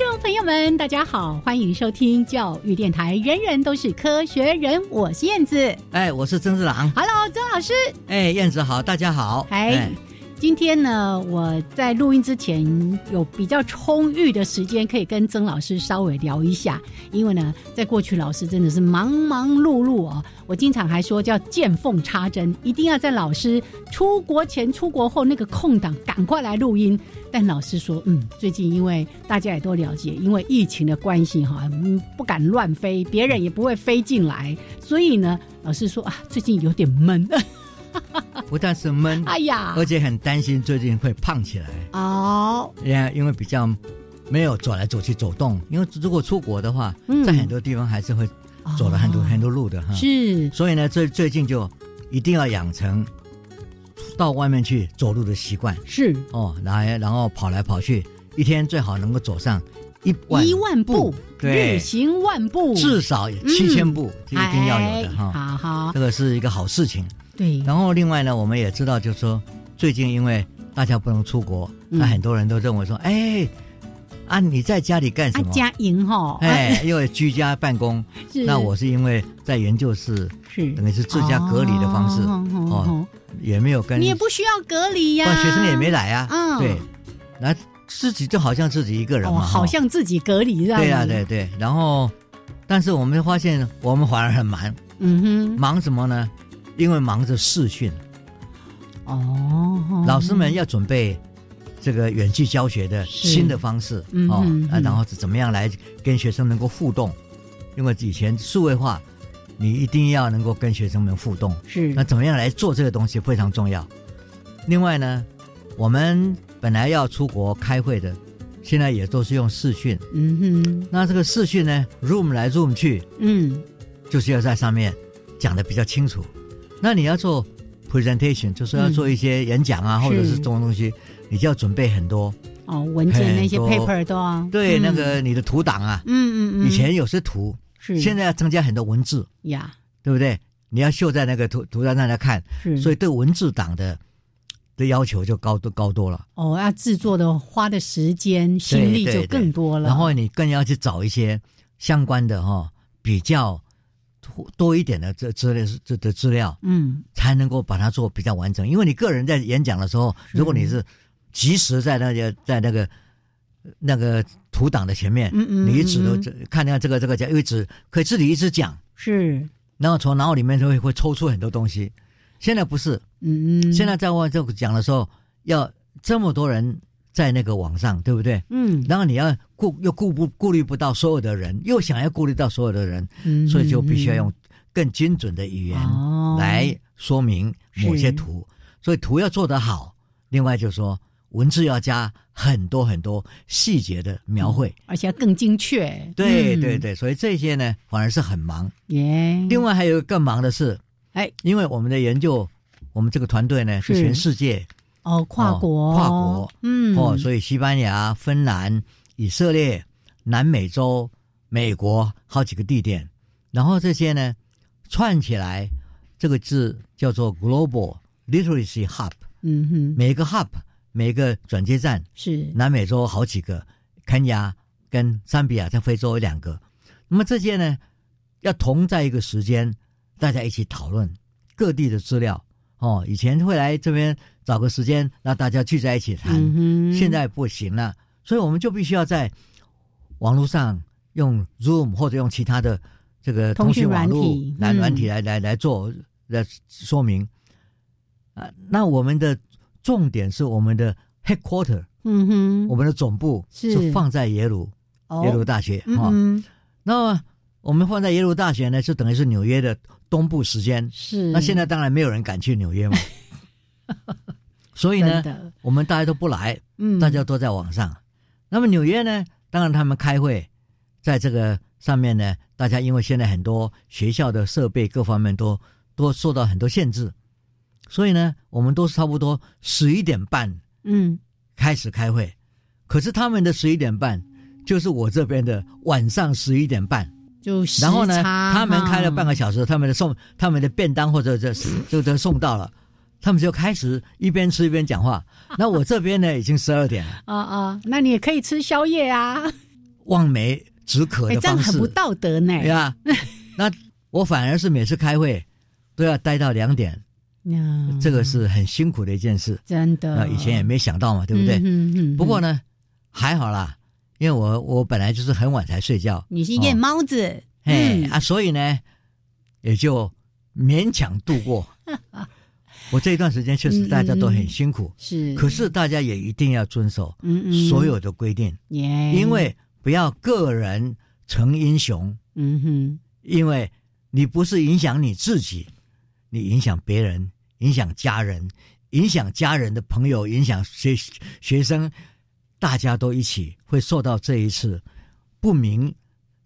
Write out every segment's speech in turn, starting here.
朋友们，大家好，欢迎收听教育电台，人人都是科学人，我是燕子，哎，我是曾志郎，Hello，曾老师，哎，燕子好，大家好，哎。今天呢，我在录音之前有比较充裕的时间，可以跟曾老师稍微聊一下。因为呢，在过去老师真的是忙忙碌碌哦，我经常还说叫见缝插针，一定要在老师出国前、出国后那个空档赶快来录音。但老师说，嗯，最近因为大家也都了解，因为疫情的关系哈，嗯，不敢乱飞，别人也不会飞进来，所以呢，老师说啊，最近有点闷。不但是闷，哎呀，而且很担心最近会胖起来哦。因为因为比较没有走来走去走动，因为如果出国的话，在很多地方还是会走了很多很多路的哈。是，所以呢，最最近就一定要养成到外面去走路的习惯。是。哦，来然后跑来跑去，一天最好能够走上一万一万步，对，行万步，至少七千步，一定要有的哈。好好，这个是一个好事情。对，然后另外呢，我们也知道，就是说，最近因为大家不能出国，那很多人都认为说，哎，啊，你在家里干什么？家营哈，哎，因为居家办公，那我是因为在研究室，是。等于是自家隔离的方式哦，也没有跟你也不需要隔离呀，学生也没来啊，嗯，对，那自己就好像自己一个人嘛，好像自己隔离对呀，对对，然后，但是我们发现我们反而很忙，嗯哼，忙什么呢？因为忙着试训，哦，老师们要准备这个远距教学的新的方式哦，啊，然后是怎么样来跟学生能够互动？因为以前数位化，你一定要能够跟学生们互动，是。那怎么样来做这个东西非常重要。另外呢，我们本来要出国开会的，现在也都是用视讯，嗯哼，那这个视讯呢，room 来 room 去，嗯，就是要在上面讲的比较清楚。那你要做 presentation，就是要做一些演讲啊，或者是这种东西，你就要准备很多。哦，文件那些 paper 都啊，对，那个你的图档啊，嗯嗯嗯，以前有些图，是。现在要增加很多文字呀，对不对？你要秀在那个图图上让大家看，所以对文字档的的要求就高多高多了。哦，要制作的花的时间心力就更多了，然后你更要去找一些相关的哈比较。多一点的这资料是这的资料，嗯，才能够把它做比较完整。因为你个人在演讲的时候，如果你是及时在那个在那个那个图档的前面，嗯嗯，你一直都看看这个这个讲，一直可以自己一直讲，是，然后从脑里面就会会抽出很多东西。现在不是，嗯嗯，现在在我就讲的时候，要这么多人。在那个网上，对不对？嗯，然后你要顾又顾不顾虑不到所有的人，又想要顾虑到所有的人，嗯，所以就必须要用更精准的语言来说明某些图。所以图要做得好，另外就是说文字要加很多很多细节的描绘，而且要更精确。对对对，所以这些呢反而是很忙。耶。另外还有更忙的是，哎，因为我们的研究，我们这个团队呢是全世界。哦，跨国，跨国，嗯，哦，所以西班牙、芬兰、以色列、南美洲、美国好几个地点，然后这些呢串起来，这个字叫做 Global Literacy Hub。嗯哼，每个 Hub，每个转接站是南美洲好几个，肯亚跟桑比亚在非洲有两个。那么这些呢，要同在一个时间，大家一起讨论各地的资料。哦，以前会来这边。找个时间让大家聚在一起谈，现在不行了，所以我们就必须要在网络上用 Zoom 或者用其他的这个通讯网络来软体来来来做来说明。啊，那我们的重点是我们的 headquarter，嗯哼，我们的总部是放在耶鲁耶鲁大学哈。那我们放在耶鲁大学呢，就等于是纽约的东部时间。是。那现在当然没有人敢去纽约嘛。所以呢，我们大家都不来，嗯，大家都在网上。那么纽约呢，当然他们开会，在这个上面呢，大家因为现在很多学校的设备各方面都都受到很多限制，所以呢，我们都是差不多十一点半，嗯，开始开会。可是他们的十一点半，就是我这边的晚上十一点半，就然后呢，他们开了半个小时，他们的送他们的便当或者这就都送到了。他们就开始一边吃一边讲话。那我这边呢，已经十二点了。啊 啊，那你也可以吃宵夜啊。望梅止渴的方式，这样很不道德呢。对啊，那我反而是每次开会都要待到两点。这个是很辛苦的一件事。真的。那以前也没想到嘛，对不对？嗯嗯。不过呢，还好啦，因为我我本来就是很晚才睡觉。你是夜猫子。哎啊，所以呢，也就勉强度过。我这一段时间确实大家都很辛苦，是，可是大家也一定要遵守所有的规定，因为不要个人成英雄，嗯哼，因为你不是影响你自己，你影响别人，影响家人，影响家人的朋友，影响学学生，大家都一起会受到这一次不明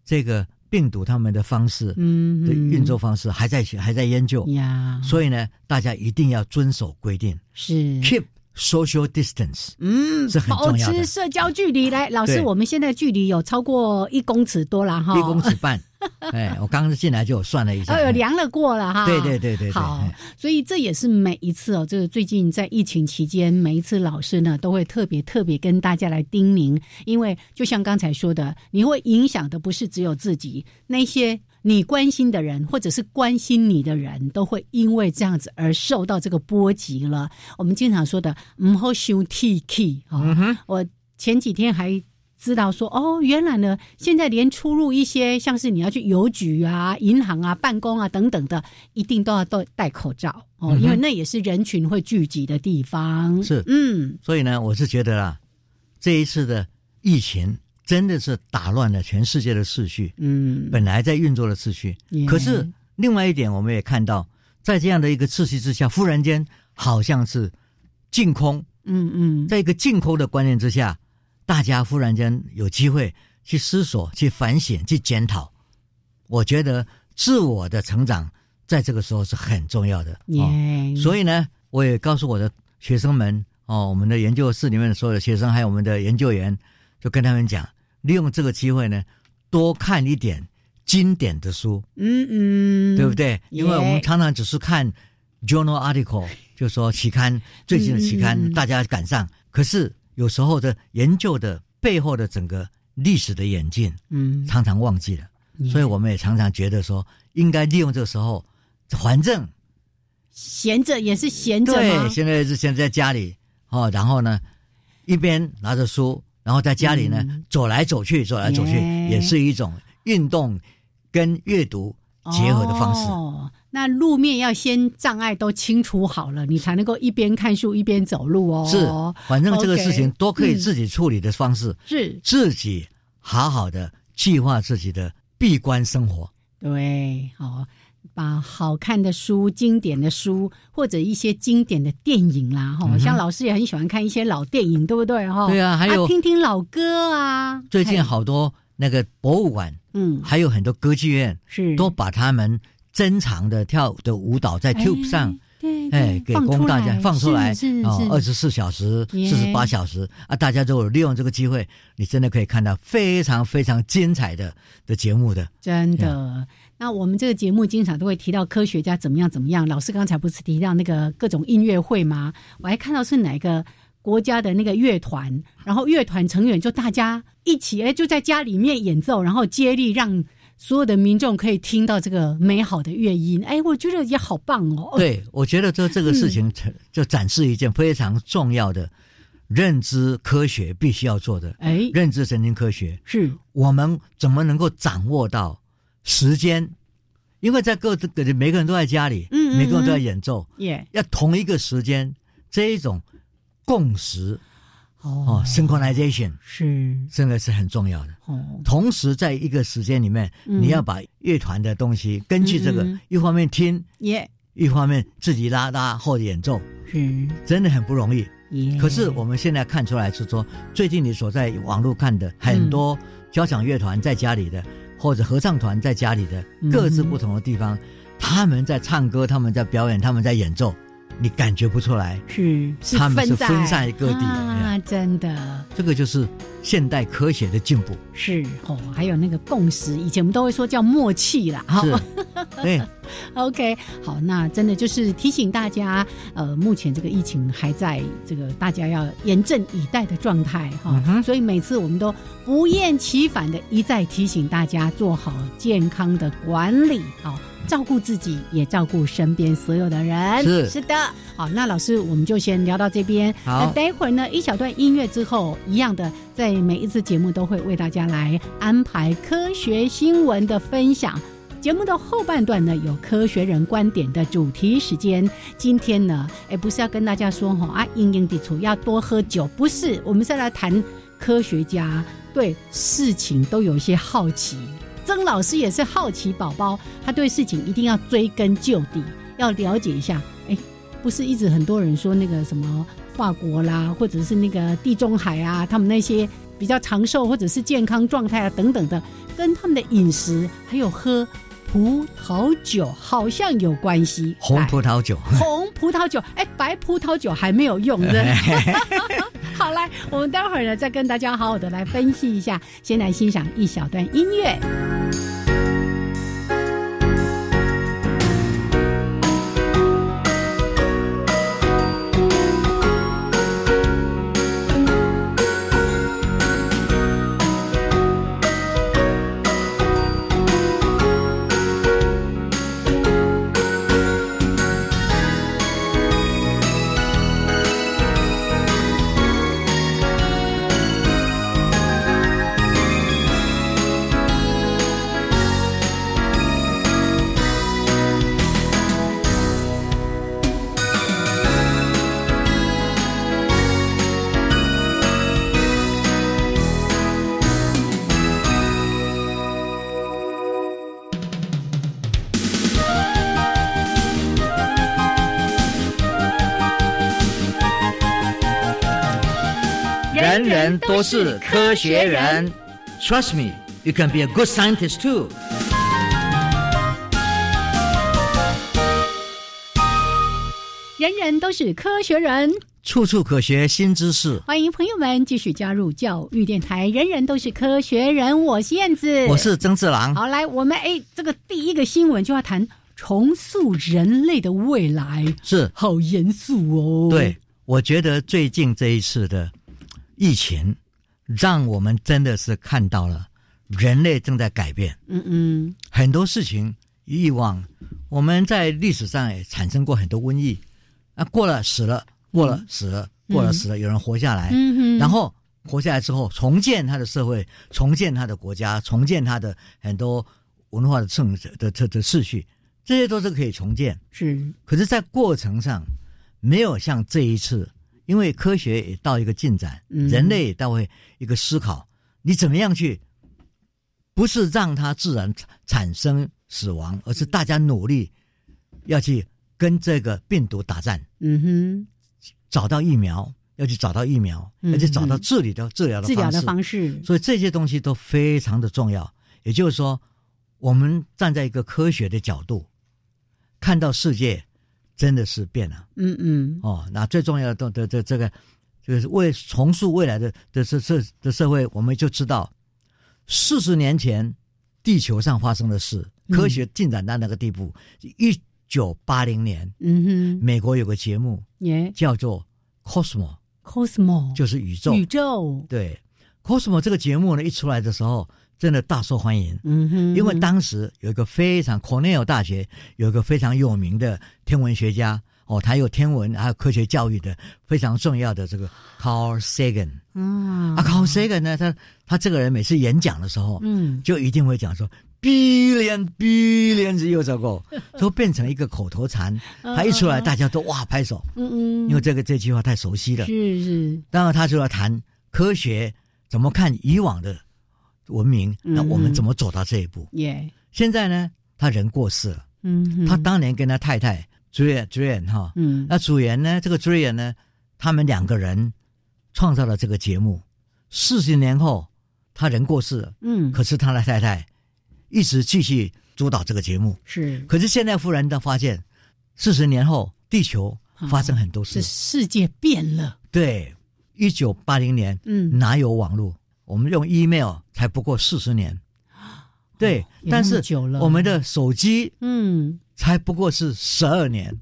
这个。病毒他们的方式，嗯，的运作方式还在还在研究。呀，所以呢，大家一定要遵守规定，是。Keep social distance，嗯，是很重要的，保持社交距离。来，老师，我们现在距离有超过一公尺多了哈，一公尺半。哎，我刚刚进来就有算了一下，哦，有量了过了哈。对对对对，好，所以这也是每一次哦，就是最近在疫情期间，每一次老师呢都会特别特别跟大家来叮咛，因为就像刚才说的，你会影响的不是只有自己，那些你关心的人或者是关心你的人都会因为这样子而受到这个波及了。我们经常说的“唔好伤 T K” 啊，我前几天还。知道说哦，原来呢，现在连出入一些像是你要去邮局啊、银行啊、办公啊等等的，一定都要戴戴口罩。哦，因为那也是人群会聚集的地方。是，嗯，所以呢，我是觉得啦，这一次的疫情真的是打乱了全世界的秩序，嗯，本来在运作的秩序。可是另外一点，我们也看到，在这样的一个秩序之下，忽然间好像是净空，嗯嗯，在一个净空的观念之下。大家忽然间有机会去思索、去反省、去检讨，我觉得自我的成长在这个时候是很重要的。哦、所以呢，我也告诉我的学生们哦，我们的研究室里面的所有的学生，还有我们的研究员，就跟他们讲，利用这个机会呢，多看一点经典的书。嗯嗯，对不对？因为我们常常只是看 journal article，就说期刊最近的期刊，大家赶上，可是。有时候的研究的背后的整个历史的演进，嗯，常常忘记了，所以我们也常常觉得说，应该利用这个时候，反正闲着也是闲着对，现在是现在在家里哦，然后呢，一边拿着书，然后在家里呢走来走去，走来走去，也是一种运动跟阅读结合的方式。那路面要先障碍都清除好了，你才能够一边看书一边走路哦。是，反正这个事情都可以自己处理的方式，是自己好好的计划自己的闭关生活。对，好，把好看的书、经典的书或者一些经典的电影啦，哈，像老师也很喜欢看一些老电影，对不对？哈，对啊，还有听听老歌啊。最近好多那个博物馆，嗯，还有很多歌剧院，是都把他们。珍藏的跳的舞蹈在 Tube 上，哎，给供大家放出来哦，二十四小时、四十八小时啊，大家都利用这个机会，你真的可以看到非常非常精彩的的节目的。真的，那我们这个节目经常都会提到科学家怎么样怎么样。老师刚才不是提到那个各种音乐会吗？我还看到是哪个国家的那个乐团，然后乐团成员就大家一起哎，就在家里面演奏，然后接力让。所有的民众可以听到这个美好的乐音，哎，我觉得也好棒哦。对，我觉得这这个事情就展示一件非常重要的认知科学必须要做的。哎，认知神经科学是我们怎么能够掌握到时间？因为在各自每个人都在家里，嗯，每个人都在演奏，耶，要同一个时间，这一种共识。哦，synchronization 是。这个是很重要的。哦，同时在一个时间里面，你要把乐团的东西根据这个，一方面听，耶，一方面自己拉拉或者演奏，是。真的很不容易。可是我们现在看出来是说，最近你所在网络看的很多交响乐团在家里的，或者合唱团在家里的，各自不同的地方，他们在唱歌，他们在表演，他们在演奏。你感觉不出来，是他们是分散各地啊，真的，这个就是现代科学的进步。是哦，还有那个共识，以前我们都会说叫默契啦，哈。对，OK，好，那真的就是提醒大家，呃，目前这个疫情还在这个大家要严阵以待的状态哈，所以每次我们都不厌其烦的一再提醒大家做好健康的管理啊。照顾自己，也照顾身边所有的人。是是的，好，那老师，我们就先聊到这边。好，待会儿呢，一小段音乐之后，一样的，在每一次节目都会为大家来安排科学新闻的分享。节目的后半段呢，有科学人观点的主题时间。今天呢，哎，不是要跟大家说哈啊，阴阴地处要多喝酒，不是，我们是来谈科学家对事情都有一些好奇。曾老师也是好奇宝宝，他对事情一定要追根究底，要了解一下。哎，不是一直很多人说那个什么法国啦，或者是那个地中海啊，他们那些比较长寿或者是健康状态啊等等的，跟他们的饮食还有喝葡萄酒好像有关系。红葡萄酒，红葡萄酒，哎，白葡萄酒还没有用的。好，来，我们待会儿呢再跟大家好好的来分析一下，先来欣赏一小段音乐。人都是科学人，Trust me, you can be a good scientist too。人人都是科学人，处处可学新知识。欢迎朋友们继续加入教育电台。人人都是科学人，我是燕子，我是曾志郎。好，来，我们哎，这个第一个新闻就要谈重塑人类的未来，是好严肃哦。对，我觉得最近这一次的。疫情让我们真的是看到了人类正在改变。嗯嗯，很多事情以往我们在历史上也产生过很多瘟疫，啊，过了死了，过了死了，过了死了，有人活下来，嗯然后活下来之后重建他的社会，重建他的国家，重建他的很多文化的政的的的秩序，这些都是可以重建。是，可是，在过程上没有像这一次。因为科学也到一个进展，人类也到会一个思考，你怎么样去，不是让它自然产生死亡，而是大家努力要去跟这个病毒打战。嗯哼，找到疫苗，要去找到疫苗，而且找到治理的治疗的治疗的方式。所以这些东西都非常的重要。也就是说，我们站在一个科学的角度，看到世界。真的是变了，嗯嗯，哦，那最重要的的这这个，就是为重塑未来的的社社的社会，我们就知道，四十年前地球上发生的事，科学进展到那个地步。一九八零年，嗯哼，美国有个节目，耶，叫做《Cosmo》，Cosmo 就是宇宙，宇宙，对，Cosmo 这个节目呢，一出来的时候。真的大受欢迎，嗯哼，因为当时有一个非常，Cornell 大学有一个非常有名的天文学家哦，他有天文还有科学教育的非常重要的这个 Carl Sagan。嗯，啊，Carl Sagan 呢，他他这个人每次演讲的时候，嗯，就一定会讲说 “billion billion years ago”，都变成一个口头禅。他一出来，大家都哇拍手。嗯嗯，因为这个这句话太熟悉了。是是。当然，他就要谈科学怎么看以往的文明，那我们怎么走到这一步？耶。现在呢，他人过世了。嗯。他当年跟他太太。朱元朱元哈，嗯，那主演呢？这个朱元呢，他们两个人创造了这个节目。四十年后，他人过世了，嗯，可是他的太太一直继续主导这个节目。是，可是现在忽然的发现，四十年后，地球发生很多事，世界变了。对，一九八零年，嗯，哪有网络？我们用 email 才不过四十年。对，但是我们的手机，嗯。才不过是十二年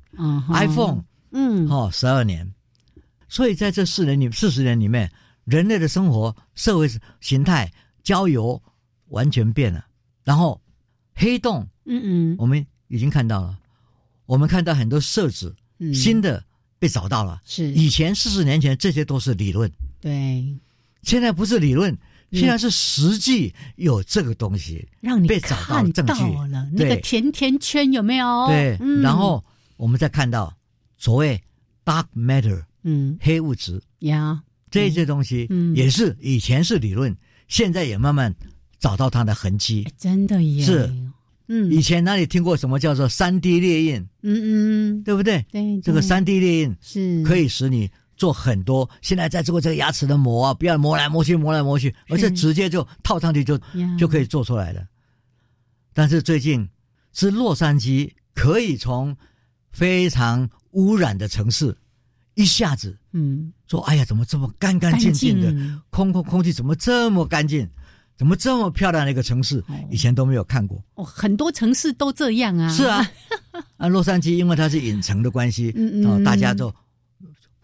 ，iPhone，嗯，哦，十二年，所以在这四年里四十年里面，人类的生活、社会形态、交友完全变了。然后黑洞，嗯嗯，我们已经看到了，我们看到很多设置，新的被找到了。是。以前四十年前这些都是理论，对，现在不是理论。现在是实际有这个东西，让你被找到证据了。那个甜甜圈有没有？对，然后我们再看到所谓 dark matter，嗯，黑物质呀，这些东西也是以前是理论，现在也慢慢找到它的痕迹。真的耶，是，嗯，以前哪里听过什么叫做三 D 列印？嗯嗯，对不对？对，这个三 D 列印是可以使你。做很多，现在在做这个牙齿的磨啊，不要磨来磨去，磨来磨去，而是直接就套上去就就可以做出来的。但是最近是洛杉矶可以从非常污染的城市一下子，嗯，说哎呀，怎么这么干干净净的空空空气怎么这么干净，怎么这么漂亮的一个城市，以前都没有看过。哦，很多城市都这样啊。是啊，啊，洛杉矶因为它是隐城的关系，嗯嗯，大家都。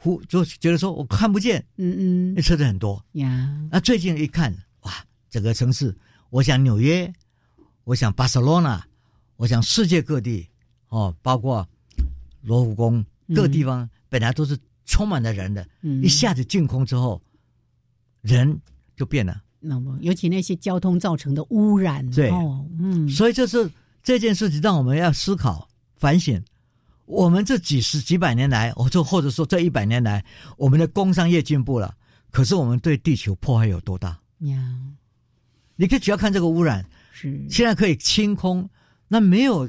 忽就觉得说我看不见，嗯嗯，那车子很多。呀。那最近一看，哇，整个城市，我想纽约，我想巴塞罗那，我想世界各地，哦，包括罗浮宫各地方，本来都是充满了人的，一下子净空之后，人就变了。那么，尤其那些交通造成的污染，对，嗯，所以这是这件事情让我们要思考反省。我们这几十几百年来，或者或者说这一百年来，我们的工商业进步了，可是我们对地球破坏有多大？呀，你可以只要看这个污染，是现在可以清空，那没有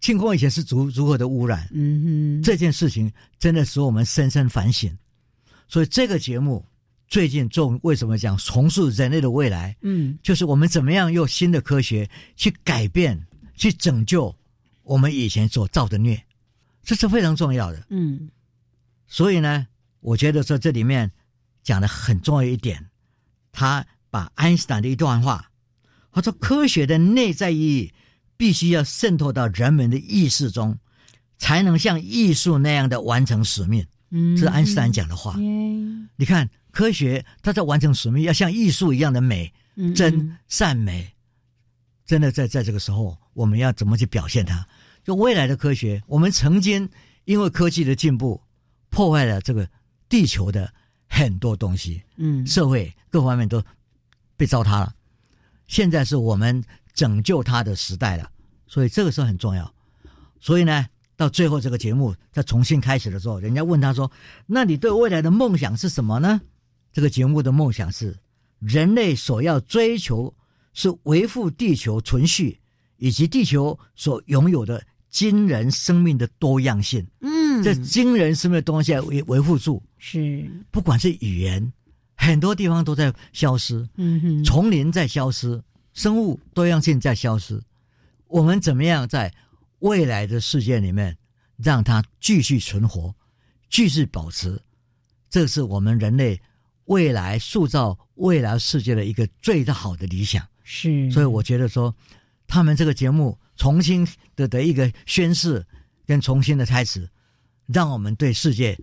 清空以前是如如何的污染？嗯哼，这件事情真的使我们深深反省。所以这个节目最近做为什么讲重塑人类的未来？嗯，就是我们怎么样用新的科学去改变、去拯救我们以前所造的孽。这是非常重要的，嗯，所以呢，我觉得说这里面讲的很重要一点，他把爱因斯坦的一段话，他说科学的内在意义必须要渗透到人们的意识中，才能像艺术那样的完成使命。嗯，这是爱因斯坦讲的话。你看，科学它在完成使命，要像艺术一样的美、真善美，真的在在这个时候，我们要怎么去表现它？就未来的科学，我们曾经因为科技的进步，破坏了这个地球的很多东西，嗯，社会各方面都被糟蹋了。现在是我们拯救它的时代了，所以这个是很重要。所以呢，到最后这个节目再重新开始的时候，人家问他说：“那你对未来的梦想是什么呢？”这个节目的梦想是人类所要追求是维护地球存续以及地球所拥有的。惊人生命的多样性，嗯，这惊人生命的东西维维护住，是不管是语言，很多地方都在消失，嗯哼，丛林在消失，生物多样性在消失，我们怎么样在未来的世界里面让它继续存活，继续保持？这是我们人类未来塑造未来世界的一个最好的理想。是，所以我觉得说，他们这个节目。重新的的一个宣誓跟重新的开始，让我们对世界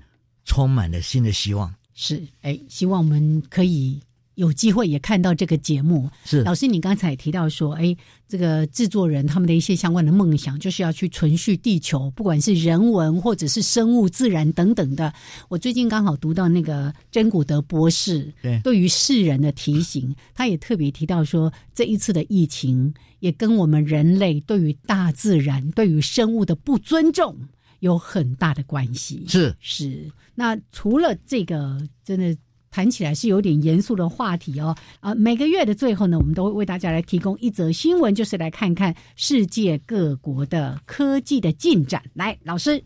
充满了新的希望。是，哎，希望我们可以有机会也看到这个节目。是老师，你刚才提到说，哎，这个制作人他们的一些相关的梦想，就是要去存续地球，不管是人文或者是生物、自然等等的。我最近刚好读到那个真古德博士对对于世人的提醒，他也特别提到说，这一次的疫情也跟我们人类对于大自然、对于生物的不尊重有很大的关系。是是，那除了这个，真的谈起来是有点严肃的话题哦。啊，每个月的最后呢，我们都会为大家来提供一则新闻，就是来看看世界各国的科技的进展。来，老师，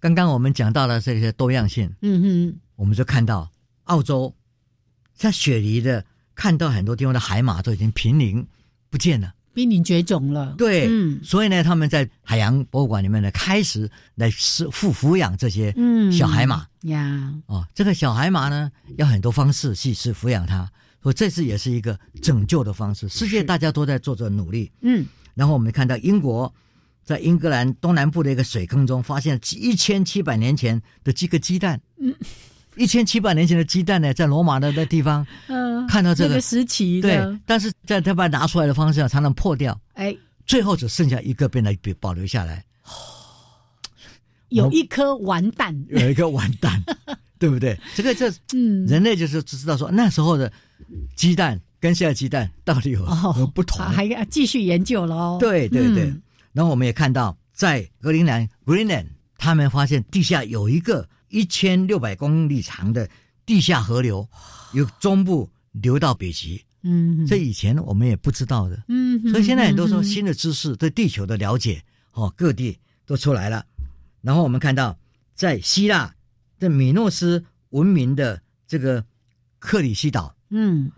刚刚我们讲到了这些多样性，嗯哼，我们就看到澳洲在雪梨的看到很多地方的海马都已经濒临不见了。濒临绝种了。对，嗯所以呢，他们在海洋博物馆里面呢，开始来是抚抚养这些嗯，小海马。呀，哦，这个小海马呢，要很多方式去去抚养它，所以这次也是一个拯救的方式。世界大家都在做着努力。嗯，然后我们看到英国在英格兰东南部的一个水坑中，发现一千七百年前的几个鸡蛋。嗯，一千七百年前的鸡蛋呢，在罗马的那地方嗯，看到这个这个时期对，，但是在他把它拿出来的方式常常破掉，哎，最后只剩下一个被来保留下来，有一颗完蛋。有一个完蛋，对不对？这个这嗯，人类就是只知道说那时候的鸡蛋跟现在鸡蛋到底有哦有不同。还要继续研究喽。对对对，嗯然后我们也看到在格陵兰 （Greenland），他们发现地下有一个一千六百公里长的地下河流，由中部流到北极，嗯，这以前我们也不知道的。嗯，所以现在很多说嗯新的知识对地球的了解，哦，各地都出来了。然后我们看到，在希腊的米诺斯文明的这个克里希岛，嗯，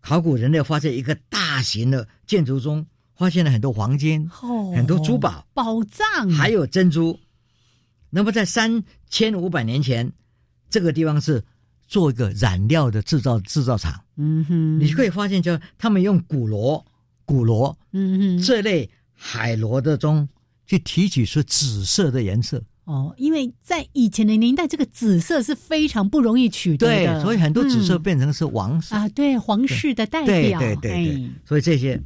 考古人类发现一个大型的建筑中，发现了很多黄金，哦很多珠宝，宝藏，还有珍珠。那么在三千五百年前，这个地方是做一个染料的制造制造厂。嗯哼，你可以发现，就他们用古螺、古螺嗯哼，这类海螺的中去提取出紫色的颜色。哦，因为在以前的年代，这个紫色是非常不容易取得对的，，所以很多紫色嗯变成是黄色。啊，对皇室的代对表，对对对。哎，所以这些，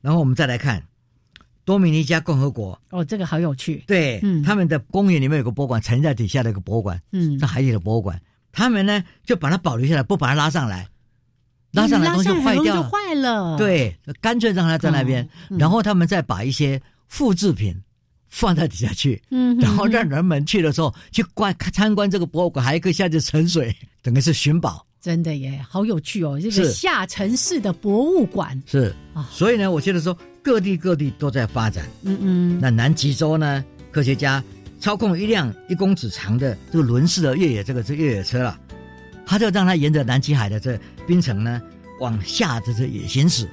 然后我们再来看多米尼加共和国，哦，这个好有趣，对，嗯。他们的公园里面有个博物馆，沉在底下的一个博物馆，嗯。在，海底的博物馆，他们呢就把它保留下来，不把它拉上来，拉上来东西坏掉了，坏了，，对，干脆让它在那边，嗯然后他们再把一些复制品放在底下去，嗯，然后让人们去的时候去观参观这个博物馆，还可以下去沉水，等于是寻宝。真的耶，好有趣哦，这个是。下沉式的博物馆，是。啊。所以呢，我觉得说各地各地都在发展。嗯嗯，那南极洲呢，科学家操控一辆一公尺长的这个轮式的越野这个这越野车了，他就让它沿着南极海的这冰层呢往下这这也行驶。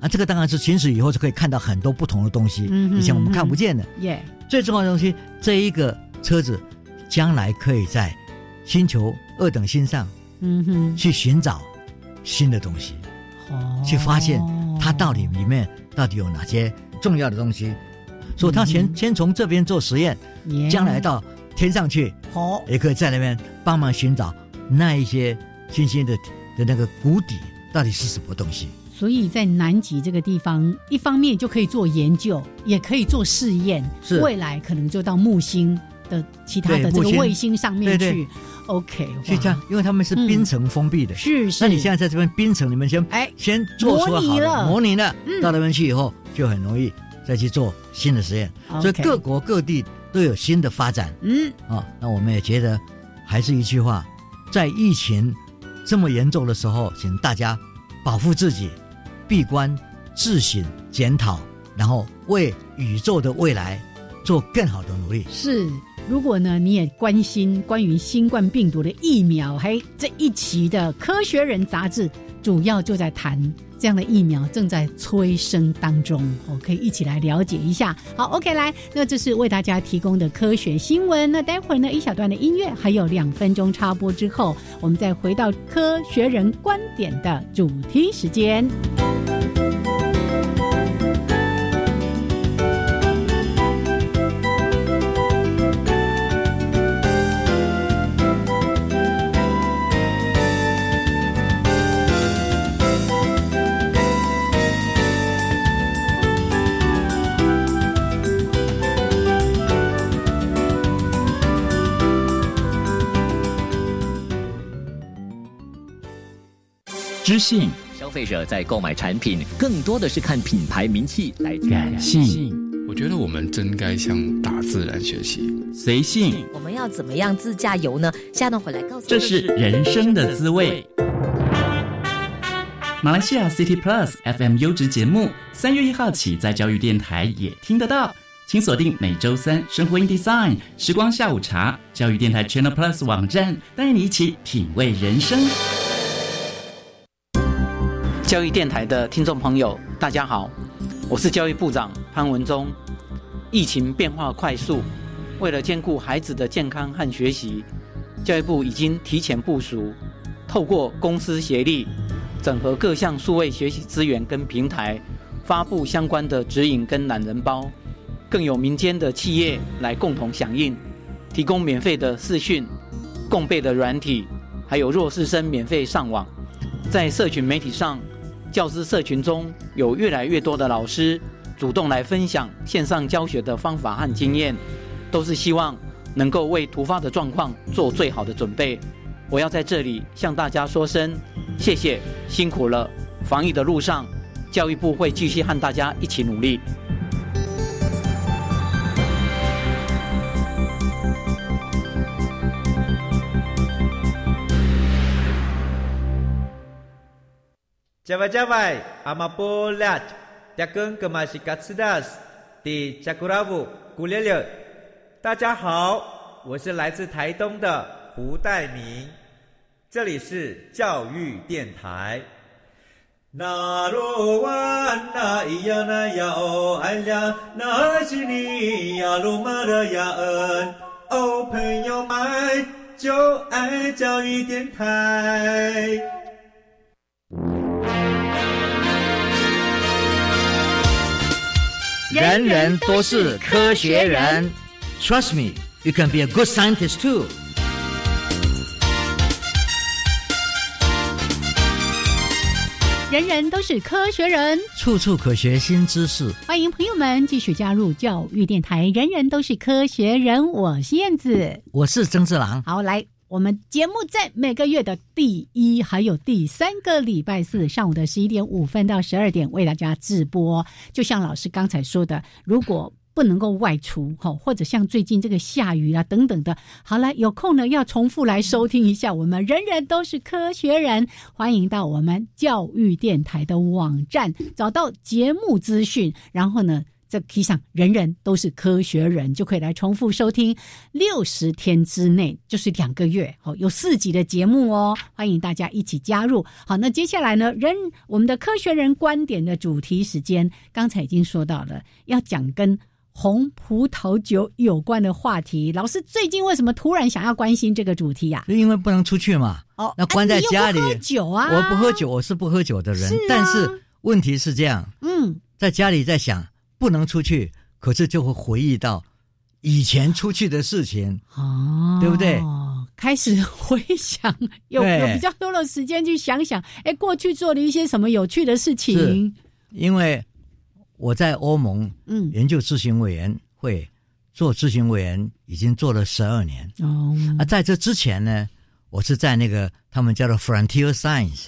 啊，这个当然是行驶以后就可以看到很多不同的东西，嗯哼以前我们看不见的。耶，最重要的东西，这一个车子将来可以在星球二等星上嗯哼，去寻找新的东西，哦去发现它到底里面到底有哪些重要的东西。所以他先、嗯先从这边做实验，将来到天上去，好，也可以在那边帮忙寻找那一些星星的的那个谷底到底是什么东西。所以在南极这个地方，一方面就可以做研究，也可以做试验，未来可能就到木星的其他的这个卫星上面对对去。OK，是这样，因为他们是冰层封闭的。是是。那你现在在这边冰层里面先哎，先做出好的模拟了模拟了，嗯到那边去以后就很容易再去做新的实验。所以各国各地都有新的发展嗯，啊。那我们也觉得，还是一句话，在疫情这么严重的时候，请大家保护自己，闭关自省检讨，然后为宇宙的未来做更好的努力。是。如果呢，你也关心关于新冠病毒的疫苗，还这一期的《科学人》杂志，主要就在谈这样的疫苗正在催生当中，哦，可以一起来了解一下。好，OK，来，那这是为大家提供的科学新闻。那待会儿呢，一小段的音乐，还有两分钟插播之后，我们再回到《科学人》观点的主题时间。知性。消费者在购买产品，更多的是看品牌名气来感性。我觉得我们真该向大自然学习，随性。我们要怎么样自驾游呢？下段回来告诉。这是人生的滋味。马来西亚 City Plus FM 优质节目，三月一号起在教育电台也听得到，请锁定每周三生活 in Design 时光下午茶，教育电台 Channel Plus 网站，带你一起品味人生。教育电台的听众朋友，大家好，我是教育部长潘文忠。疫情变化快速，为了兼顾孩子的健康和学习，教育部已经提前部署，透过公司协力，整合各项数位学习资源跟平台，发布相关的指引跟懒人包，更有民间的企业来共同响应，提供免费的视讯、共备的软体，还有弱势生免费上网，在社群媒体上。教师社群中有越来越多的老师主动来分享线上教学的方法和经验，都是希望能够为突发的状况做最好的准备。我要在这里向大家说声谢谢，辛苦了！防疫的路上，教育部会继续和大家一起努力。加外加外，阿玛波拉，扎根格玛西卡斯达斯，的加古拉布古列列。大家好，我是来自台东的胡代明，这里是教育电台。那罗哇那咿呀那呀哦哎呀，那是你呀鲁玛的呀恩，哦朋友们就爱教育电台。人人都是科学人，Trust me, you can be a good scientist too。人人都是科学人，处处可学新知识。欢迎朋友们继续加入教育电台。人人都是科学人，我是燕子，我是曾志郎。好，来。我们节目在每个月的第一还有第三个礼拜四上午的十一点五分到十二点为大家直播。就像老师刚才说的，如果不能够外出哈，或者像最近这个下雨啊等等的，好了，有空呢要重复来收听一下。我们人人都是科学人，欢迎到我们教育电台的网站找到节目资讯，然后呢。在 K 上，人人都是科学人，就可以来重复收听六十天之内，就是两个月，哦，有四集的节目哦，欢迎大家一起加入。好，那接下来呢，人我们的科学人观点的主题时间，刚才已经说到了，要讲跟红葡萄酒有关的话题。老师最近为什么突然想要关心这个主题呀？因为不能出去嘛，哦，那关在家里喝酒啊？我不喝酒，我是不喝酒的人，但是问题是这样，嗯，在家里在想。不能出去，可是就会回忆到以前出去的事情，哦，对不对？开始回想，有有比较多的时间去想想，哎，过去做了一些什么有趣的事情。因为我在欧盟，嗯，研究咨询委员会做咨询委员，已经做了十二年。哦，啊，在这之前呢，我是在那个他们叫做 Frontier Science，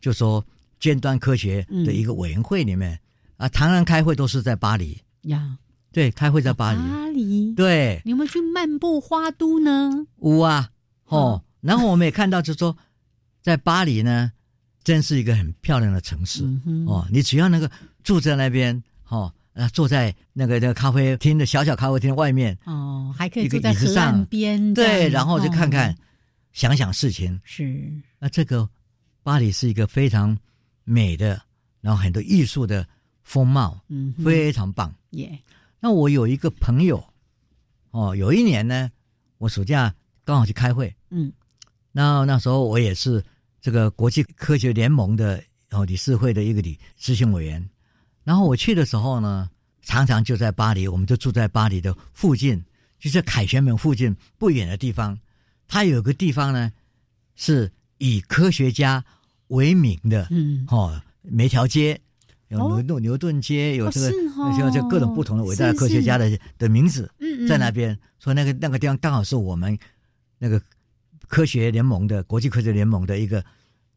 就说尖端科学的一个委员会里面。啊，常常开会都是在巴黎呀。对，开会在巴黎。巴黎。对。你有没有去漫步花都呢？有啊，哦。然后我们也看到，就说在巴黎呢，真是一个很漂亮的城市哦。你只要那个住在那边，哦，啊，坐在那个那个咖啡厅的小小咖啡厅外面，哦，还可以坐在河岸边，对，然后就看看，想想事情。是。那这个巴黎是一个非常美的，然后很多艺术的。风貌，嗯，非常棒，耶。那我有一个朋友，哦，有一年呢，我暑假刚好去开会，嗯，那那时候我也是这个国际科学联盟的哦理事会的一个理执行委员，然后我去的时候呢，常常就在巴黎，我们就住在巴黎的附近，就在凯旋门附近不远的地方，它有个地方呢，是以科学家为名的，嗯，哦，每条街。有牛顿牛顿街，有这个像这各种不同的伟大的科学家的的名字，在那边。说那个那个地方刚好是我们那个科学联盟的国际科学联盟的一个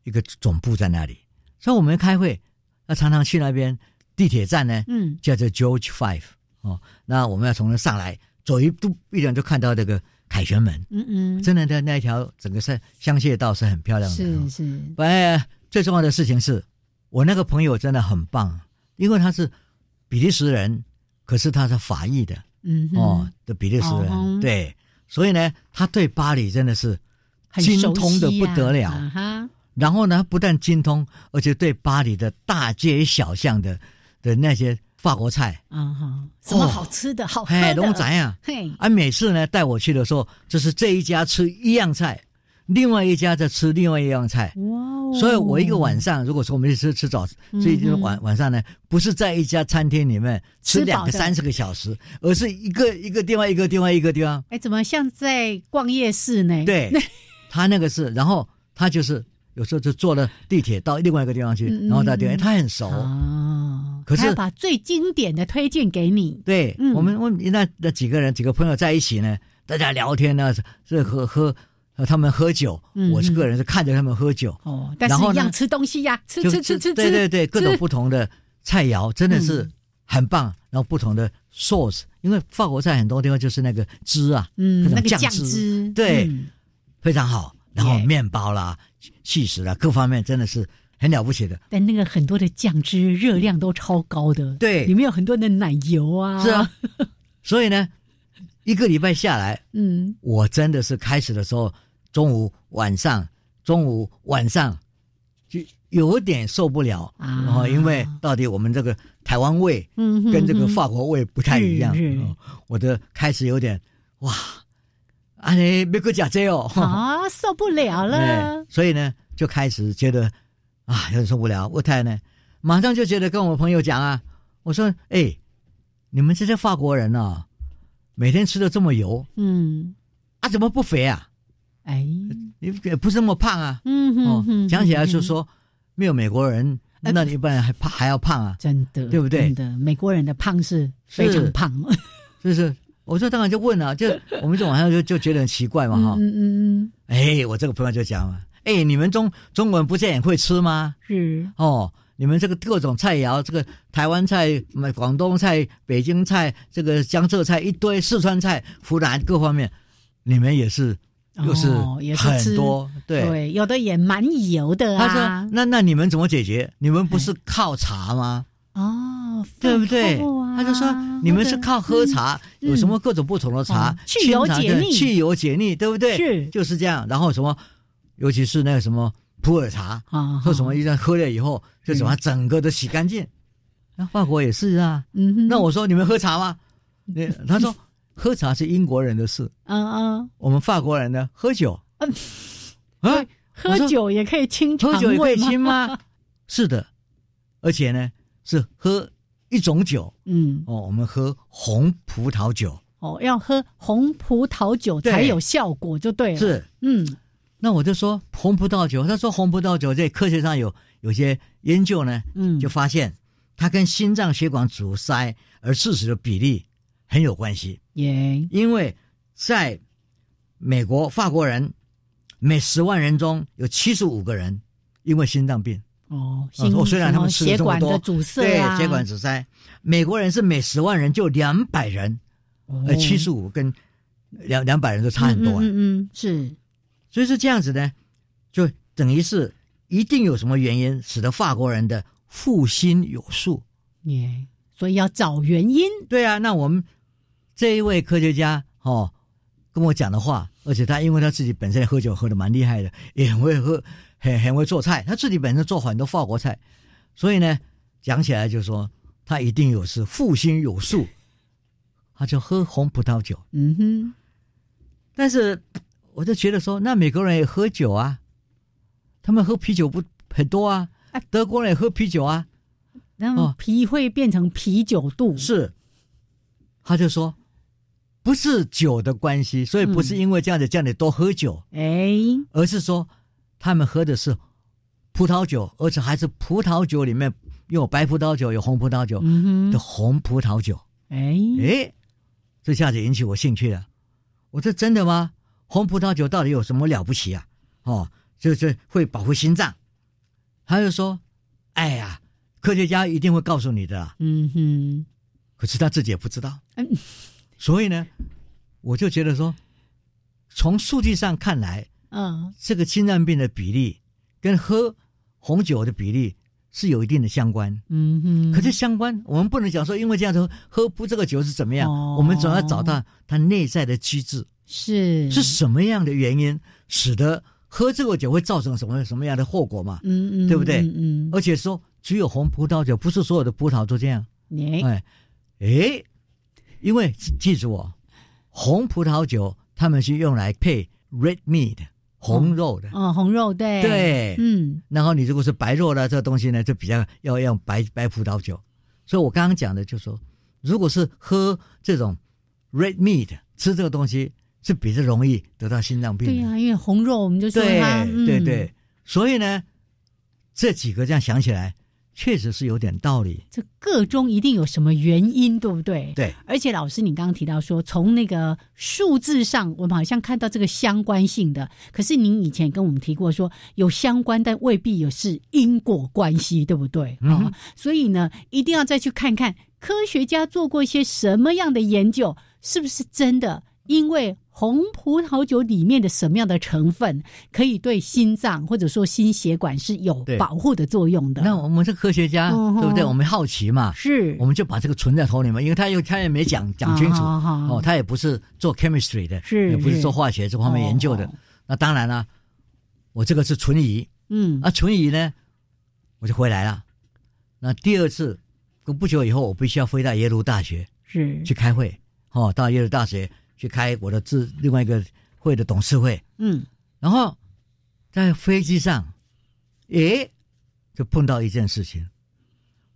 一个总部在那里，所以我们开会，要常常去那边地铁站呢，嗯，叫做 George Five 哦，那我们要从那上来，走一步一眼就看到这个凯旋门，嗯嗯，真的那那一条整个是香榭道是很漂亮的，是是。哎，最重要的事情是我那个朋友真的很棒，因为他是比利时人，可是他是法裔的，嗯哦的比利时人，对，所以呢，他对巴黎真的是。精通的不得了，然后呢，不但精通，而且对巴黎的大街小巷的的那些法国菜，啊哈，什么好吃的，好嘿，龙仔呀，嘿，啊，每次呢带我去的时候，就是这一家吃一样菜，另外一家在吃另外一样菜，哇，所以我一个晚上，如果说我们去吃吃早，所以就是晚晚上呢，不是在一家餐厅里面吃两个三十个小时，而是一个一个地方一个地方一个地方，哎，怎么像在逛夜市呢？对。他那个是，然后他就是有时候就坐了地铁到另外一个地方去，然后到地方他很熟。哦，可是把最经典的推荐给你。对，我们我那那几个人几个朋友在一起呢，大家聊天呢，是喝喝，他们喝酒，我是个人是看着他们喝酒。哦，但是一样吃东西呀，吃吃吃吃，对对对，各种不同的菜肴真的是很棒，然后不同的 sauce，因为法国菜很多地方就是那个汁啊，嗯，那个酱汁，对。非常好，然后面包啦、气食啦，各方面真的是很了不起的。但那个很多的酱汁热量都超高的，对，里面有很多的奶油啊。是啊，所以呢，一个礼拜下来，嗯，我真的是开始的时候，中午、晚上、中午、晚上就有点受不了啊，因为到底我们这个台湾味，嗯，跟这个法国味不太一样，我的开始有点哇。啊，你别个讲这哦，啊，受不了了。所以呢，就开始觉得啊，有点受不了。我太太呢，马上就觉得跟我朋友讲啊，我说，哎，你们这些法国人啊，每天吃的这么油，嗯，啊，怎么不肥啊？哎，你不是那么胖啊？嗯哼，讲起来就说没有美国人，那你不然还胖还要胖啊？真的，对不对？真的，美国人的胖是非常胖，是不是？我说当然就问了，就我们就晚上就就觉得很奇怪嘛哈。嗯嗯嗯。哎，我这个朋友就讲嘛，哎，你们中中国人不是也会吃吗？是。哦，你们这个各种菜肴，这个台湾菜、广东菜、北京菜，这个江浙菜一堆，四川菜、湖南各方面，你们也是，又是很多，对对，有的也蛮油的啊。他说：“那那你们怎么解决？你们不是靠茶吗？”哦，对不对？他就说你们是靠喝茶，有什么各种不同的茶，去油解腻，去油解腻，对不对？是，就是这样。然后什么，尤其是那个什么普洱茶啊，喝什么一旦喝了以后，就什么整个都洗干净。那法国也是啊。嗯，那我说你们喝茶吗？他说喝茶是英国人的事。嗯嗯，我们法国人呢，喝酒。嗯，啊，喝酒也可以清肠胃可以清吗？是的。而且呢，是喝一种酒，嗯，哦，我们喝红葡萄酒，哦，要喝红葡萄酒才有效果，就对了。是，嗯，那我就说红葡萄酒，他说红葡萄酒在科学上有有些研究呢，嗯，就发现它跟心脏血管阻塞而致死的比例很有关系。耶，因为在美国，法国人每十万人中有七十五个人因为心脏病。哦，心虽然他们吃这么多，对血管阻塞，美国人是每十万人就两百人，呃，七十五跟两两百人都差很多啊。嗯嗯，是，所以是这样子呢，就等于是一定有什么原因使得法国人的负心有数。耶，所以要找原因。对啊，那我们这一位科学家哦跟我讲的话，而且他因为他自己本身喝酒喝的蛮厉害的，也很会喝。很很会做菜，他自己本身做很多法国菜，所以呢，讲起来就说他一定有是负心有数，他就喝红葡萄酒。嗯哼，但是我就觉得说，那美国人也喝酒啊，他们喝啤酒不很多啊，德国人也喝啤酒啊，然后啤会变成啤酒肚。是，他就说不是酒的关系，所以不是因为这样子叫你多喝酒，哎，而是说。他们喝的是葡萄酒，而且还是葡萄酒里面有白葡萄酒、有红葡萄酒的红葡萄酒。哎哎，这下子引起我兴趣了。我说真的吗？红葡萄酒到底有什么了不起啊？哦，就是会保护心脏。他就说，哎呀，科学家一定会告诉你的。嗯哼，可是他自己也不知道。嗯，所以呢，我就觉得说，从数据上看来，嗯，这个心脏病的比例跟喝红酒的比例。是有一定的相关，嗯哼。可是相关，我们不能讲说，因为这样子喝不这个酒是怎么样？我们总要找到它内在的机制，是是什么样的原因使得喝这个酒会造成什么什么样的后果嘛？嗯嗯，对不对？嗯。而且说只有红葡萄酒，不是所有的葡萄都这样。哎哎，因为记住哦，红葡萄酒他们是用来配 red meat。红肉的哦，红肉对对，嗯，然后你如果是白肉的这个东西呢，就比较要用白白葡萄酒。所以我刚刚讲的就说，如果是喝这种 red meat 吃这个东西，是比较容易得到心脏病。对呀，因为红肉我们就说它，对对，所以呢，这几个这样想起来。确实是有点道理，这个中一定有什么原因，对不对？对。而且老师，你刚刚提到说，从那个数字上，我们好像看到这个相关性的。可是您以前跟我们提过，说有相关，但未必有是因果关系，对不对？啊，所以呢，一定要再去看看科学家做过一些什么样的研究，是不是真的？因为红葡萄酒里面的什么样的成分可以对心脏或者说心血管是有保护的作用的？那我们是科学家，对不对？我们好奇嘛，是，我们就把这个存在头里面，因为他又他也没讲讲清楚。哦，他也不是做 chemistry 的，是，也不是做化学这方面研究的。那当然了，我这个是存疑，嗯，啊，存疑呢，我就回来了。那第二次，不久以后，我必须要飞到耶鲁大学，是。去开会，哦，到耶鲁大学。去开我的自另外一个会的董事会，嗯，然后在飞机上，诶，就碰到一件事情，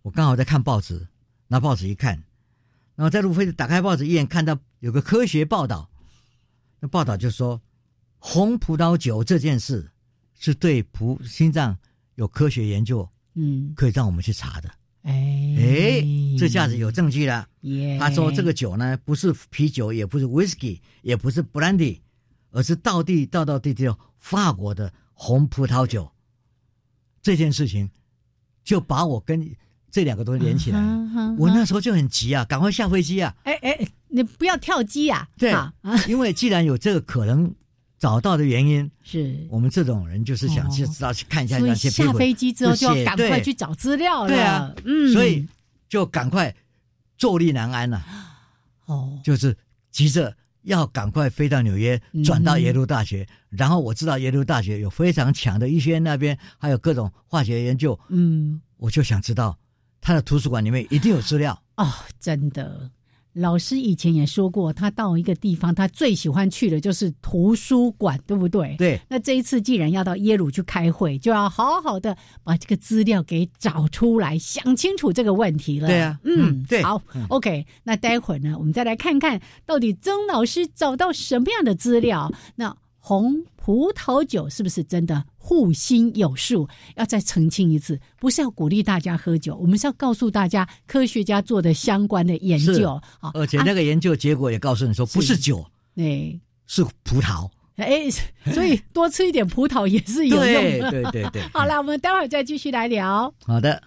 我刚好在看报纸，拿报纸一看，然后在路飞打开报纸一眼，看到有个科学报道，那报道就说红葡萄酒这件事是对葡心脏有科学研究，嗯，可以让我们去查的。哎哎，这下子有证据了。他说这个酒呢，不是啤酒，也不是 whisky，也不是 brandy，而是道地道道地地法国的红葡萄酒。这件事情就把我跟这两个东西连起来。我那时候就很急啊，赶快下飞机啊！哎哎，你不要跳机啊！对，因为既然有这个可能。找到的原因是。我们这种人就是想去知道去看一下那些下飞机之后就要赶快去找资料了，对啊，嗯，所以就赶快坐立难安了，哦，就是急着要赶快飞到纽约，转到耶鲁大学，然后我知道耶鲁大学有非常强的医学院那边还有各种化学研究，嗯，我就想知道他的图书馆里面一定有资料。哦，真的。老师以前也说过，他到一个地方，他最喜欢去的就是图书馆，对不对？对。那这一次既然要到耶鲁去开会，就要好好的把这个资料给找出来，想清楚这个问题了。对啊，嗯，对。好，OK。那待会儿呢，我们再来看看到底曾老师找到什么样的资料。那。红葡萄酒是不是真的护心有术？要再澄清一次，不是要鼓励大家喝酒，我们是要告诉大家科学家做的相关的研究啊。而且那个研究结果也告诉你说，不是酒，对，是葡萄。哎，所以多吃一点葡萄也是有用的。对对对。好了，我们待会儿再继续来聊。好的。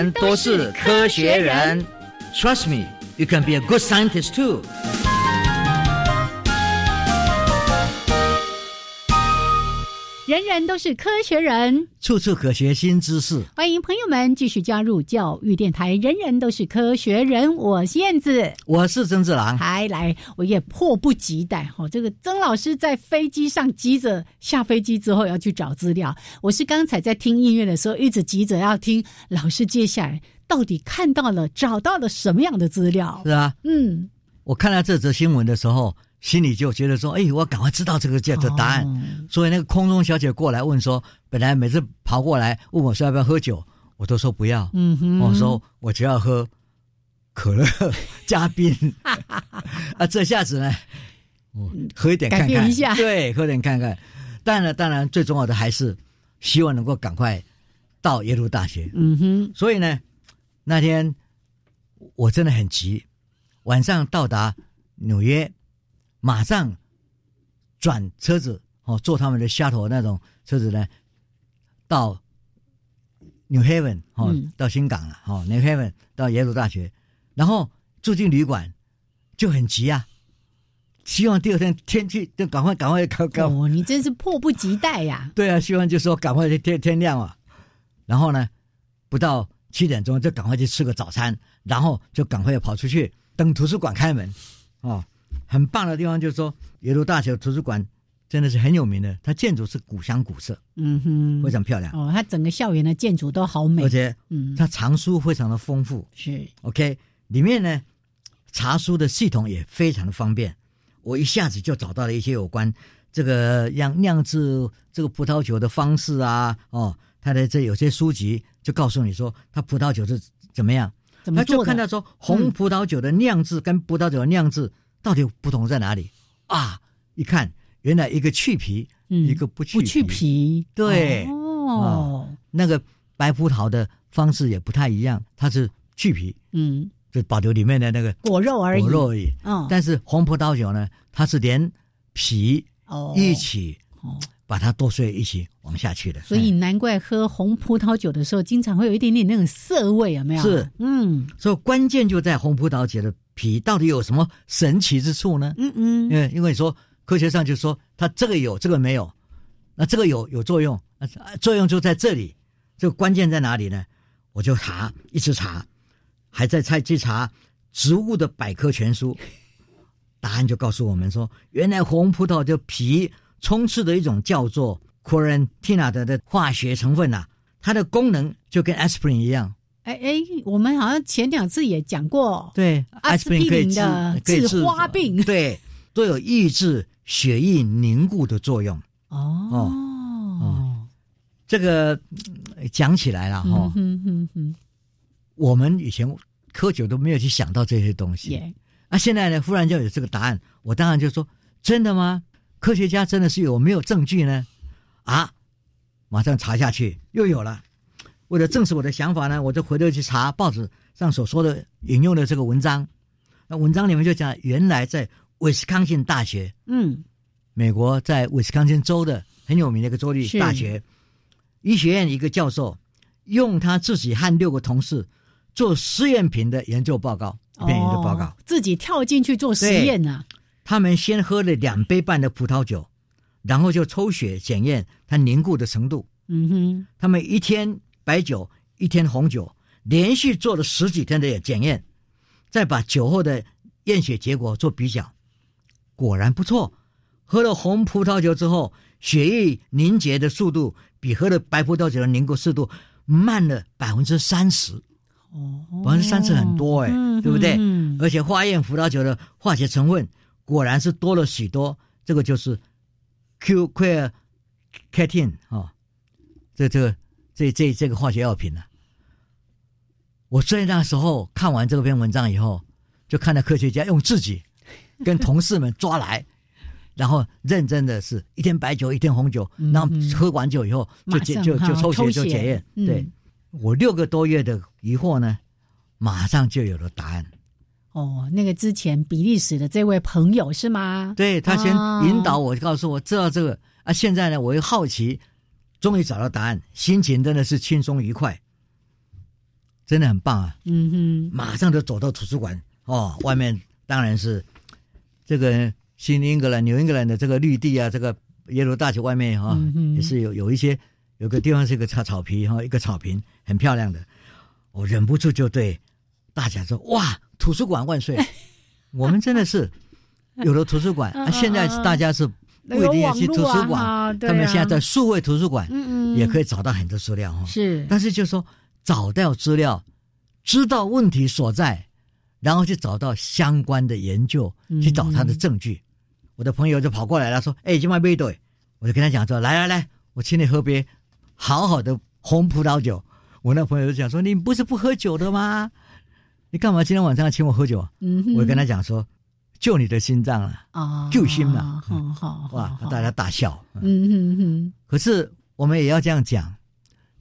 人人都是科学人。Trust me, you can be a good scientist too. 人人都是科学人， 处处可学新知识。欢迎朋友们继续加入教育电台。人人都是科学人，我是燕子，我是曾志郎。还来，我也迫不及待。哈，这个曾老师在飞机上急着下飞机之后要去找资料。我是刚才在听音乐的时候，一直急着要听老师接下来到底看到了、找到了什么样的资料。是啊，嗯，我看到这则新闻的时候。心里就觉得说：“哎，我赶快知道这个叫的答案。”所以那个空中小姐过来问说：“本来每次跑过来问我说要不要喝酒，我都说不要。嗯哼，我说我只要喝可乐加冰。啊，这下子呢，喝一点看看，对，喝点看看。当然，当然，最重要的还是希望能够赶快到耶鲁大学。嗯哼，所以呢，那天我真的很急，晚上到达纽约。马上转车子哦，坐他们的 shuttle 那种车子呢，到 New Haven 哦，到新港了哦，New Haven 到耶鲁大学，然后住进旅馆就很急啊，希望第二天天气就赶快赶快赶赶哦，你真是迫不及待呀！对啊，希望就说赶快天天亮啊，然后呢，不到七点钟就赶快去吃个早餐，然后就赶快跑出去等图书馆开门哦。很棒的地方就是说，耶鲁大学图书馆真的是很有名的，它建筑是古香古色，嗯哼，非常漂亮。哦，它整个校园的建筑都好美，而且，嗯，它藏书非常的丰富，是 OK。里面呢，查书的系统也非常的方便，我一下子就找到了一些有关这个酿酿制这个葡萄酒的方式啊，哦，它的这有些书籍就告诉你说，它葡萄酒是怎么样，怎么就看到说红葡萄酒的酿制跟葡萄酒的酿制。到底不同在哪里？啊？一看，原来一个去皮，一个不去不去皮。对。哦，那个白葡萄的方式也不太一样，它是去皮，嗯，就保留里面的那个果肉而已，果肉而已。嗯，但是红葡萄酒呢，它是连皮哦。一起哦。把它剁碎一起往下去的。所以难怪喝红葡萄酒的时候，经常会有一点点那种涩味，有没有？是，嗯，所以关键就在红葡萄酒的。皮到底有什么神奇之处呢？嗯嗯，因为因为说科学上就说它这个有这个没有，那这个有有作用，作用就在这里，这个关键在哪里呢？我就查，一直查，还在猜去查植物的百科全书，答案就告诉我们说，原来红葡萄的皮充斥的一种叫做 quarantina 的的化学成分呐，它的功能就跟 aspirin 一样。哎哎，我们好像前两次也讲过，对，阿司匹林的治花病，对，都有抑制血液凝固的作用。哦哦，这个讲起来了哈，我们以前喝酒都没有去想到这些东西，那现在呢，忽然就有这个答案，我当然就说，真的吗？科学家真的是有没有证据呢？啊，马上查下去，又有了。为了证实我的想法呢，我就回头去查报纸上所说的引用的这个文章。那文章里面就讲，原来在威斯康星大学，嗯，美国在威斯康星州的很有名的一个州立大学医学院一个教授，用他自己和六个同事做试验品的研究报告，一篇研究报告，自己跳进去做实验呢。他们先喝了两杯半的葡萄酒，然后就抽血检验它凝固的程度。嗯哼，他们一天。白酒一天红酒，连续做了十几天的检验，再把酒后的验血结果做比较，果然不错。喝了红葡萄酒之后，血液凝结的速度比喝了白葡萄酒的凝固速度慢了百分之三十。哦，百分之三十很多哎，对不对？而且化验葡萄酒的化学成分果然是多了许多，这个就是 Q queer catin 啊，这这个。这这这个化学药品呢？我在那时候看完这篇文章以后，就看到科学家用自己跟同事们抓来，然后认真的是一天白酒一天红酒，然后喝完酒以后就就就就抽血就检验。对我六个多月的疑惑呢，马上就有了答案。哦，那个之前比利时的这位朋友是吗？对他先引导我，告诉我知道这个啊。现在呢，我又好奇。终于找到答案，心情真的是轻松愉快。真的很棒啊！嗯哼，马上就走到图书馆哦，外面当然是这个新英格兰、纽英格兰的这个绿地啊，这个耶鲁大学外面哈，也是有有一些有个地方是一个草草皮哈，一个草坪很漂亮的，我忍不住就对大家说：“哇，图书馆万岁！” 我们真的是有了图书馆，啊现在大家是不一定要去图书馆，他们现在在数位图书馆，嗯嗯，也可以找到很多资料哈。是，但是就说。找到资料，知道问题所在，然后去找到相关的研究，去找他的证据。我的朋友就跑过来了，说：“哎，今晚背对。”我就跟他讲说：“来来来，我请你喝杯好好的红葡萄酒。”我那朋友就讲说：“你不是不喝酒的吗？你干嘛今天晚上要请我喝酒？”嗯，我跟他讲说：“救你的心脏了啊，救心嘛。”好好哇，大家大笑。嗯嗯嗯。可是我们也要这样讲，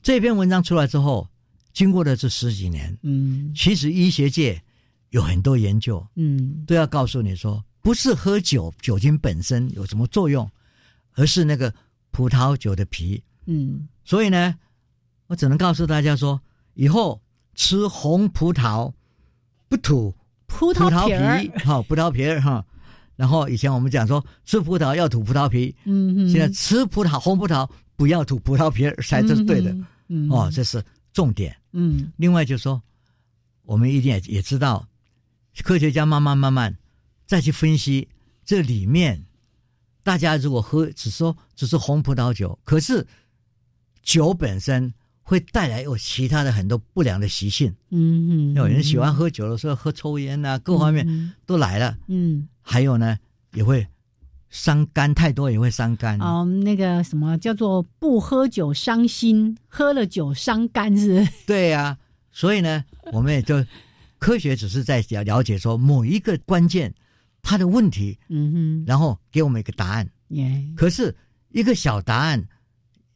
这篇文章出来之后。经过了这十几年，嗯，其实医学界有很多研究，嗯，都要告诉你说，不是喝酒酒精本身有什么作用，而是那个葡萄酒的皮，嗯，所以呢，我只能告诉大家说，以后吃红葡萄不吐葡萄皮，哈，葡萄皮儿哈，然后以前我们讲说吃葡萄要吐葡萄皮，嗯，现在吃葡萄红葡萄不要吐葡萄皮儿才是对的，嗯，哦，这是。重点，嗯，另外就是说，我们一定也也知道，科学家慢慢慢慢再去分析这里面，大家如果喝只说只是红葡萄酒，可是酒本身会带来有其他的很多不良的习性，嗯嗯，有人喜欢喝酒的时候喝抽烟啊，各方面都来了，嗯，还有呢也会。伤肝太多也会伤肝哦。那个什么叫做不喝酒伤心，喝了酒伤肝是？对呀，所以呢，我们也就科学只是在了了解说某一个关键它的问题，嗯哼，然后给我们一个答案。耶，可是一个小答案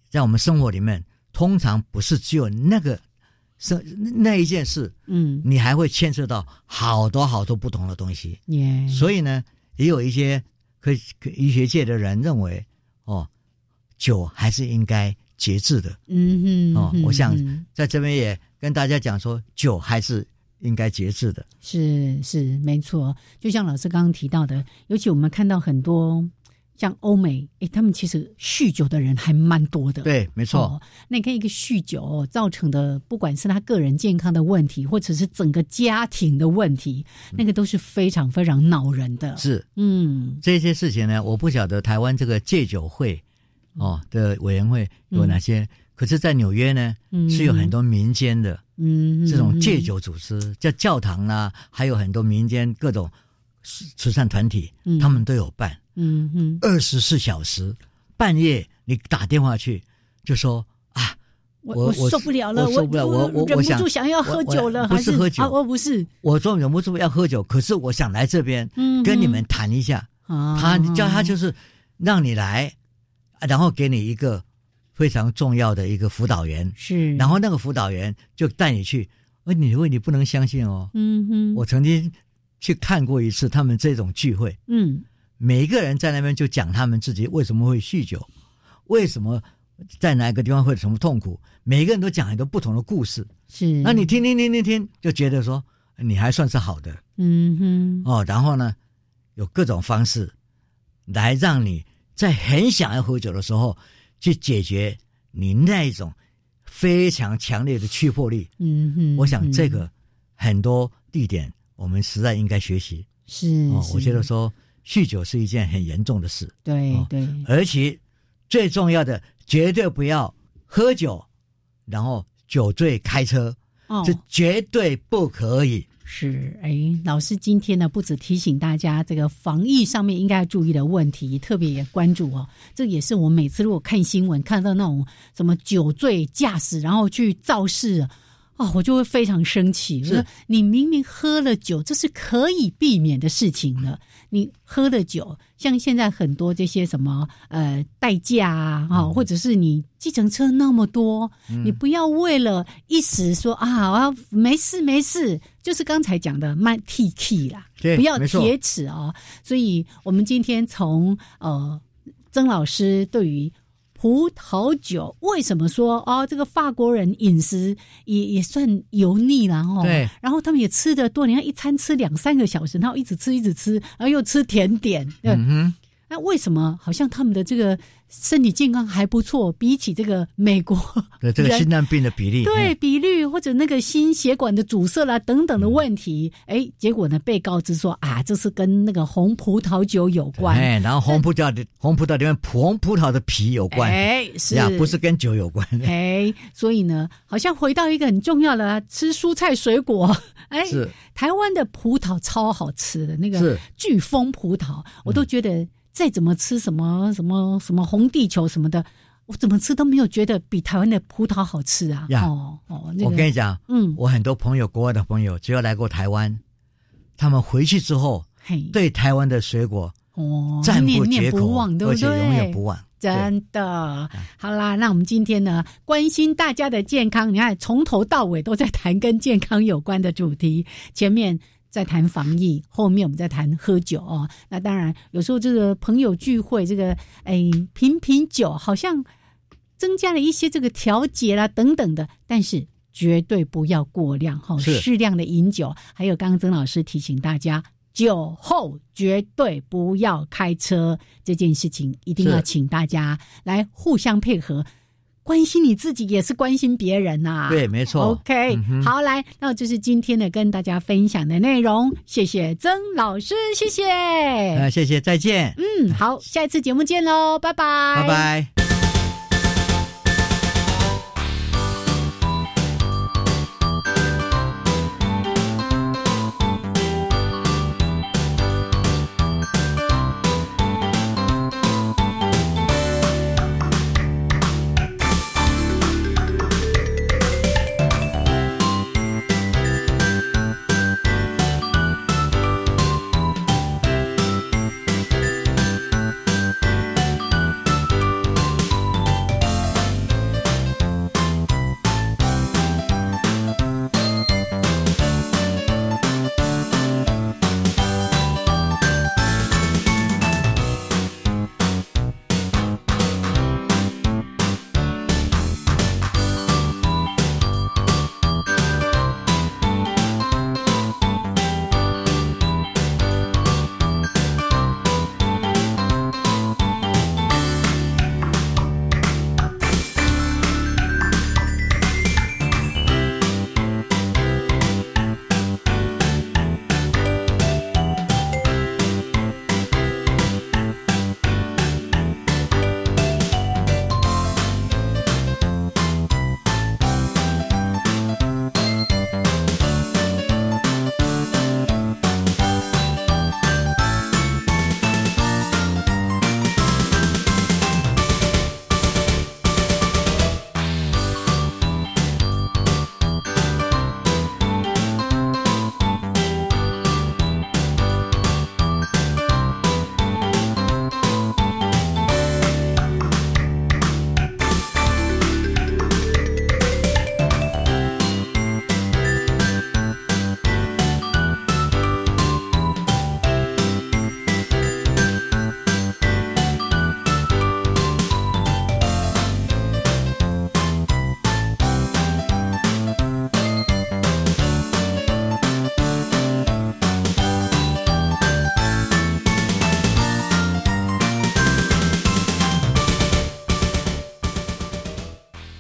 在我们生活里面，通常不是只有那个是那一件事，嗯，你还会牵涉到好多好多不同的东西。耶，所以呢，也有一些。科医学界的人认为，哦，酒还是应该节制的。嗯哼，哦，我想在这边也跟大家讲说，酒还是应该节制的。是是，没错。就像老师刚刚提到的，尤其我们看到很多。像欧美，哎，他们其实酗酒的人还蛮多的。对，没错。那你看一个酗酒造成的，不管是他个人健康的问题，或者是整个家庭的问题，那个都是非常非常恼人的。是，嗯，这些事情呢，我不晓得台湾这个戒酒会哦的委员会有哪些，可是，在纽约呢，是有很多民间的，嗯，这种戒酒组织，叫教堂啊，还有很多民间各种慈善团体，他们都有办。嗯嗯，二十四小时，半夜你打电话去，就说啊，我我受不了了，我受不了，我我忍不住想要喝酒了，不是喝酒，我不是，我说忍不住要喝酒，可是我想来这边跟你们谈一下，他叫他就是让你来，然后给你一个非常重要的一个辅导员，是，然后那个辅导员就带你去，而你问你不能相信哦，嗯哼，我曾经去看过一次他们这种聚会，嗯。每一个人在那边就讲他们自己为什么会酗酒，为什么在哪个地方会有什么痛苦，每一个人都讲很多不同的故事。是，那你听听听听听，就觉得说你还算是好的。嗯哼。哦，然后呢，有各种方式来让你在很想要喝酒的时候去解决你那一种非常强烈的驱迫力。嗯哼。我想这个很多地点我们实在应该学习。是。哦，我觉得说。酗酒是一件很严重的事，对对，而且最重要的，绝对不要喝酒，然后酒醉开车，这绝对不可以。是，哎，老师今天呢，不止提醒大家这个防疫上面应该要注意的问题，特别也关注哦。这也是我每次如果看新闻看到那种什么酒醉驾驶，然后去肇事。哦，我就会非常生气。我说：“你明明喝了酒，这是可以避免的事情了。你喝的酒，像现在很多这些什么呃代驾啊，哈，或者是你计程车那么多，你不要为了一时说啊，我要没事没事，就是刚才讲的慢 T K 啦，不要铁齿哦。所以我们今天从呃曾老师对于。葡萄酒为什么说哦，这个法国人饮食也也算油腻了哦？对，然后他们也吃的多，你看一餐吃两三个小时，然后一直吃一直吃，然后又吃甜点，嗯哼。那为什么好像他们的这个身体健康还不错？比起这个美国 的这个心脏病的比例，对比率或者那个心血管的阻塞啦等等的问题，哎，结果呢被告知说啊，这是跟那个红葡萄酒有关。哎，然后红葡萄的红葡萄里面红葡萄的皮有关。哎，是呀，不是跟酒有关。哎，所以呢，好像回到一个很重要的吃蔬菜水果。哎，是台湾的葡萄超好吃的那个巨峰葡萄，我都觉得。再怎么吃什么什么什么红地球什么的，我怎么吃都没有觉得比台湾的葡萄好吃啊！哦哦，我跟你讲，嗯，我很多朋友，国外的朋友，只要来过台湾，他们回去之后，对台湾的水果哦赞不绝口，而且永远不忘。真的，好啦，那我们今天呢，关心大家的健康，你看从头到尾都在谈跟健康有关的主题，前面。在谈防疫，后面我们在谈喝酒哦。那当然，有时候这个朋友聚会，这个哎品品酒，好像增加了一些这个调节啦等等的，但是绝对不要过量哈，适量的饮酒。还有刚刚曾老师提醒大家，酒后绝对不要开车，这件事情一定要请大家来互相配合。关心你自己也是关心别人呐，对，没错。OK，好，来，那这是今天的跟大家分享的内容，谢谢曾老师，谢谢，呃，谢谢，再见。嗯，好，下一次节目见喽，拜拜，拜拜。